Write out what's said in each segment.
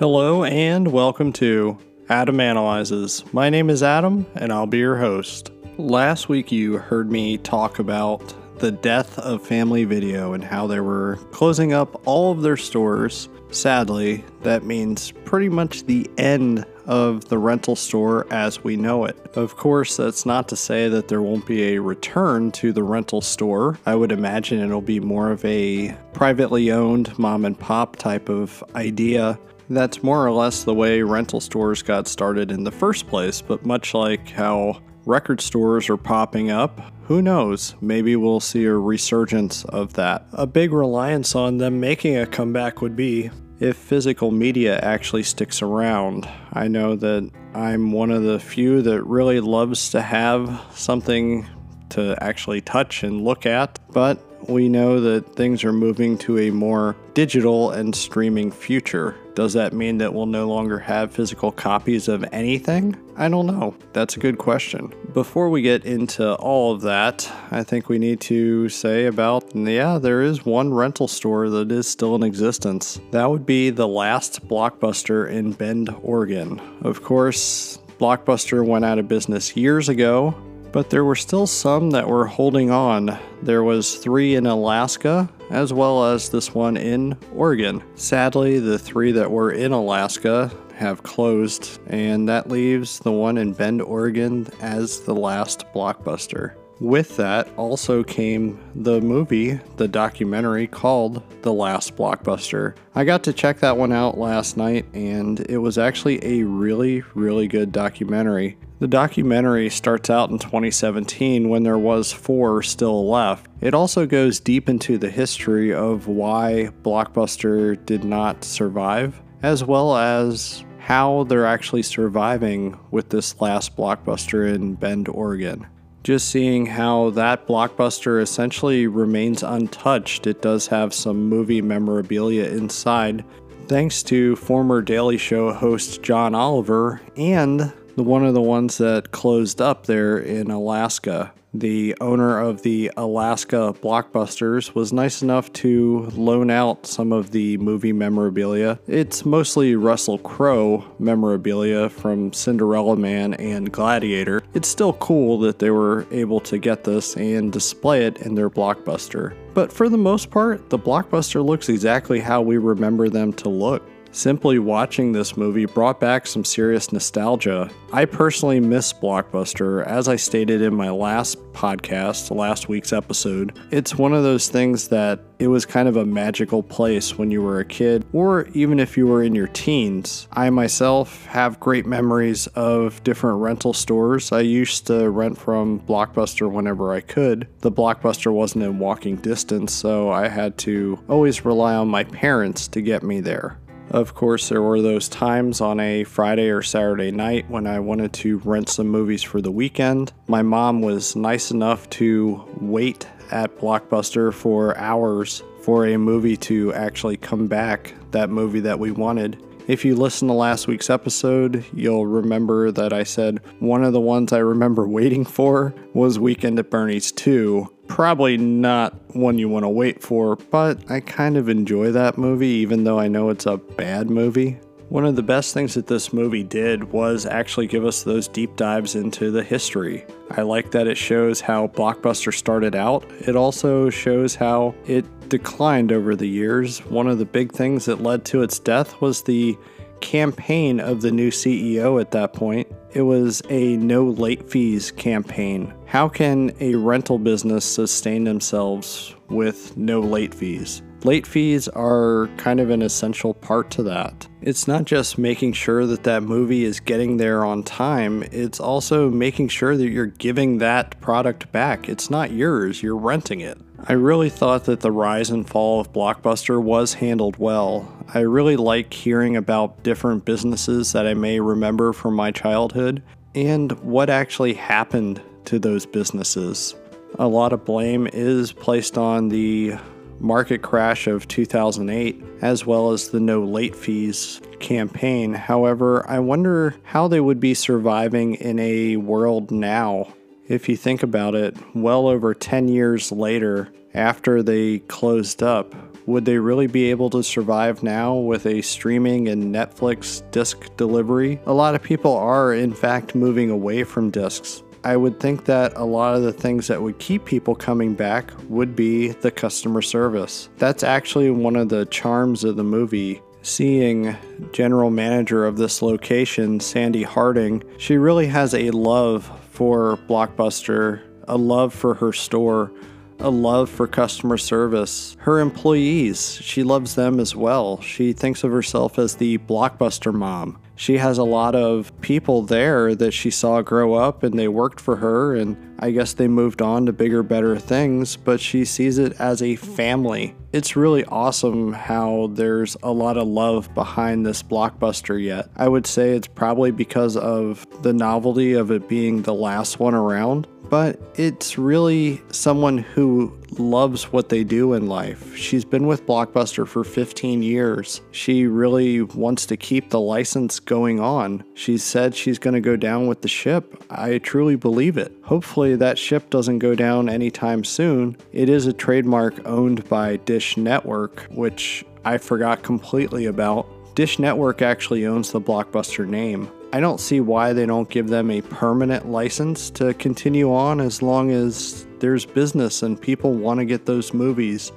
Hello and welcome to Adam Analyzes. My name is Adam and I'll be your host. Last week you heard me talk about the death of Family Video and how they were closing up all of their stores. Sadly, that means pretty much the end of the rental store as we know it. Of course, that's not to say that there won't be a return to the rental store. I would imagine it'll be more of a privately owned mom and pop type of idea. That's more or less the way rental stores got started in the first place, but much like how record stores are popping up, who knows? Maybe we'll see a resurgence of that. A big reliance on them making a comeback would be if physical media actually sticks around. I know that I'm one of the few that really loves to have something to actually touch and look at, but we know that things are moving to a more digital and streaming future. Does that mean that we'll no longer have physical copies of anything? I don't know. That's a good question. Before we get into all of that, I think we need to say about yeah, there is one rental store that is still in existence. That would be the last Blockbuster in Bend, Oregon. Of course, Blockbuster went out of business years ago, but there were still some that were holding on. There was 3 in Alaska as well as this one in Oregon. Sadly, the 3 that were in Alaska have closed and that leaves the one in Bend, Oregon as the last blockbuster. With that also came the movie, the documentary called The Last Blockbuster. I got to check that one out last night and it was actually a really, really good documentary. The documentary starts out in 2017 when there was 4 still left. It also goes deep into the history of why Blockbuster did not survive as well as how they're actually surviving with this last Blockbuster in Bend, Oregon just seeing how that blockbuster essentially remains untouched. It does have some movie memorabilia inside, thanks to former Daily Show host John Oliver and the one of the ones that closed up there in Alaska the owner of the Alaska Blockbusters, was nice enough to loan out some of the movie memorabilia. It's mostly Russell Crowe memorabilia from Cinderella Man and Gladiator. It's still cool that they were able to get this and display it in their Blockbuster. But for the most part, the Blockbuster looks exactly how we remember them to look. Simply watching this movie brought back some serious nostalgia. I personally miss Blockbuster, as I stated in my last podcast, last week's episode. It's one of those things that it was kind of a magical place when you were a kid, or even if you were in your teens. I myself have great memories of different rental stores. I used to rent from Blockbuster whenever I could. The Blockbuster wasn't in walking distance, so I had to always rely on my parents to get me there. Of course, there were those times on a Friday or Saturday night when I wanted to rent some movies for the weekend. My mom was nice enough to wait at Blockbuster for hours for a movie to actually come back, that movie that we wanted. If you listen to last week's episode, you'll remember that I said one of the ones I remember waiting for was Weekend at Bernie's 2 probably not one you want to wait for, but I kind of enjoy that movie even though I know it's a bad movie. One of the best things that this movie did was actually give us those deep dives into the history. I like that it shows how Blockbuster started out. It also shows how it declined over the years. One of the big things that led to its death was the campaign of the new CEO at that point. It was a no late fees campaign. How can a rental business sustain themselves with no late fees? Late fees are kind of an essential part to that. It's not just making sure that that movie is getting there on time, it's also making sure that you're giving that product back. It's not yours, you're renting it. I really thought that the rise and fall of Blockbuster was handled well. I really like hearing about different businesses that I may remember from my childhood and what actually happened to those businesses. A lot of blame is placed on the market crash of 2008, as well as the no late fees campaign. However, I wonder how they would be surviving in a world now. If you think about it, well over 10 years later, after they closed up. Would they really be able to survive now with a streaming and Netflix disc delivery? A lot of people are, in fact, moving away from discs. I would think that a lot of the things that would keep people coming back would be the customer service. That's actually one of the charms of the movie. Seeing general manager of this location, Sandi Harding, she really has a love for Blockbuster, a love for her store, a love for customer service. Her employees, she loves them as well. She thinks of herself as the Blockbuster mom she has a lot of people there that she saw grow up and they worked for her and I guess they moved on to bigger, better things, but she sees it as a family. It's really awesome how there's a lot of love behind this blockbuster yet. I would say it's probably because of the novelty of it being the last one around, but it's really someone who loves what they do in life. She's been with Blockbuster for 15 years. She really wants to keep the license going on. She said she's going to go down with the ship. I truly believe it. Hopefully, that ship doesn't go down anytime soon. It is a trademark owned by Dish Network, which I forgot completely about. Dish Network actually owns the Blockbuster name. I don't see why they don't give them a permanent license to continue on as long as there's business and people want to get those movies.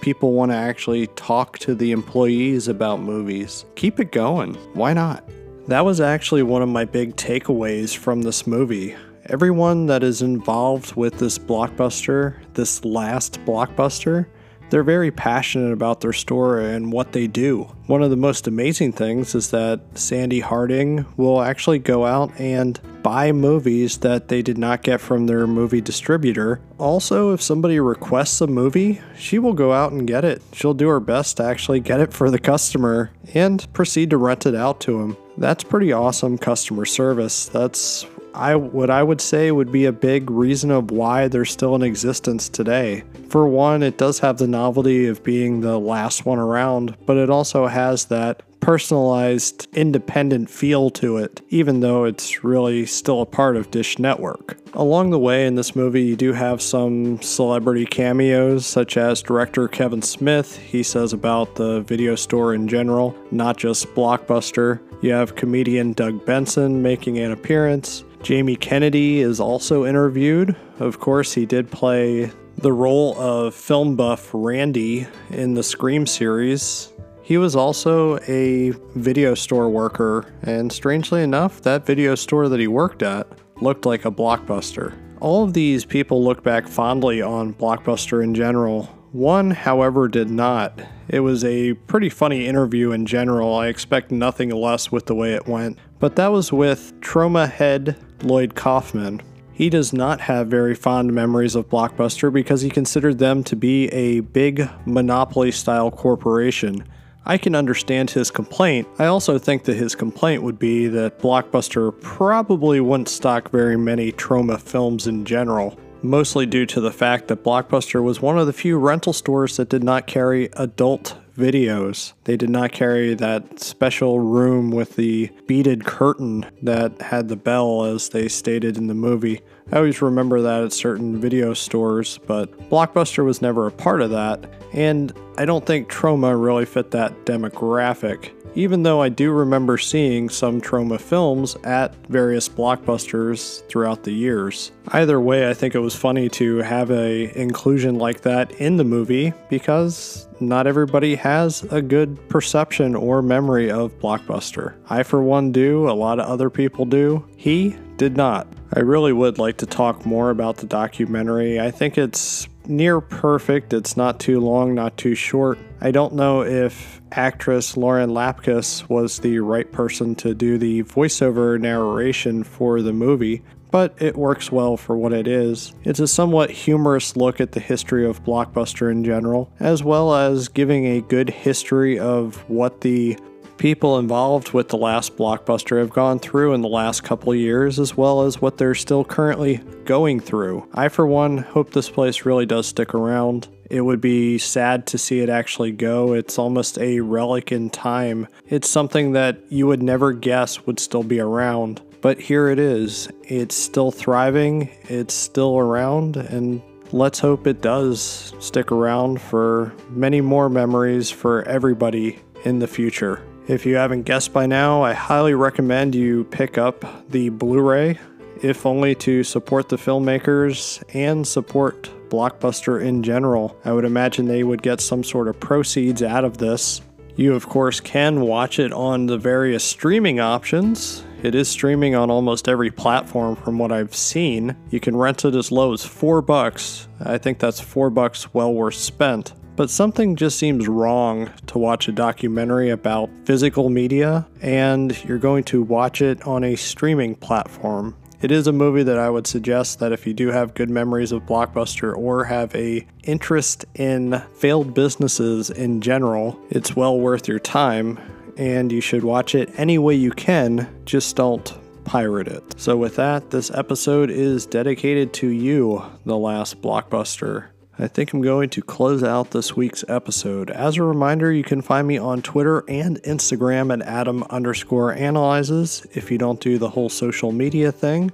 People want to actually talk to the employees about movies. Keep it going. Why not? That was actually one of my big takeaways from this movie. Everyone that is involved with this blockbuster, this last blockbuster, they're very passionate about their store and what they do. One of the most amazing things is that Sandi Harding will actually go out and buy movies that they did not get from their movie distributor. Also, if somebody requests a movie, she will go out and get it. She'll do her best to actually get it for the customer and proceed to rent it out to him. That's pretty awesome customer service. That's I what I would say would be a big reason of why they're still in existence today. For one, it does have the novelty of being the last one around, but it also has that personalized, independent feel to it, even though it's really still a part of Dish Network. Along the way in this movie, you do have some celebrity cameos, such as director Kevin Smith. He says about the video store in general, not just Blockbuster. You have comedian Doug Benson making an appearance. Jamie Kennedy is also interviewed. Of course, he did play the role of film buff Randy in the Scream series. He was also a video store worker, and strangely enough, that video store that he worked at looked like a blockbuster. All of these people look back fondly on Blockbuster in general. One, however, did not. It was a pretty funny interview in general. I expect nothing less with the way it went. But that was with Troma head Lloyd Kaufman. He does not have very fond memories of Blockbuster because he considered them to be a big monopoly style corporation. I can understand his complaint. I also think that his complaint would be that Blockbuster probably wouldn't stock very many Troma films in general, mostly due to the fact that Blockbuster was one of the few rental stores that did not carry adult videos. They did not carry that special room with the beaded curtain that had the bell, as they stated in the movie. I always remember that at certain video stores, but Blockbuster was never a part of that, and I don't think Troma really fit that demographic even though I do remember seeing some Troma films at various blockbusters throughout the years. Either way, I think it was funny to have a inclusion like that in the movie because not everybody has a good perception or memory of Blockbuster. I, for one, do, a lot of other people do. He did not. I really would like to talk more about the documentary. I think it's near perfect. It's not too long, not too short. I don't know if actress Lauren Lapkus was the right person to do the voiceover narration for the movie, but it works well for what it is. It's a somewhat humorous look at the history of Blockbuster in general, as well as giving a good history of what the people involved with the last blockbuster have gone through in the last couple years, as well as what they're still currently going through. I, for one, hope this place really does stick around. It would be sad to see it actually go. It's almost a relic in time. It's something that you would never guess would still be around. But here it is. It's still thriving, it's still around, and let's hope it does stick around for many more memories for everybody in the future. If you haven't guessed by now, I highly recommend you pick up the Blu ray, if only to support the filmmakers and support Blockbuster in general. I would imagine they would get some sort of proceeds out of this. You, of course, can watch it on the various streaming options. It is streaming on almost every platform from what I've seen. You can rent it as low as four bucks. I think that's four bucks well worth spent. But something just seems wrong to watch a documentary about physical media and you're going to watch it on a streaming platform. It is a movie that I would suggest that if you do have good memories of Blockbuster or have a interest in failed businesses in general, it's well worth your time and you should watch it any way you can, just don't pirate it. So with that, this episode is dedicated to you, the last Blockbuster. I think I'm going to close out this week's episode. As a reminder, you can find me on Twitter and Instagram at Adam underscore analyzes. If you don't do the whole social media thing,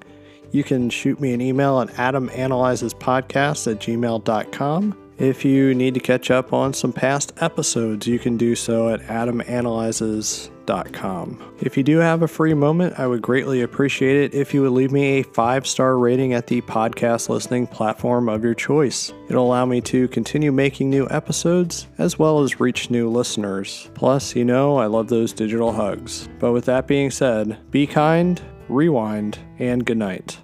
you can shoot me an email at adamanalyzespodcast at gmail.com. If you need to catch up on some past episodes, you can do so at adamanalyzes.com. If you do have a free moment, I would greatly appreciate it if you would leave me a five star rating at the podcast listening platform of your choice. It'll allow me to continue making new episodes as well as reach new listeners. Plus, you know, I love those digital hugs. But with that being said, be kind, rewind, and good night.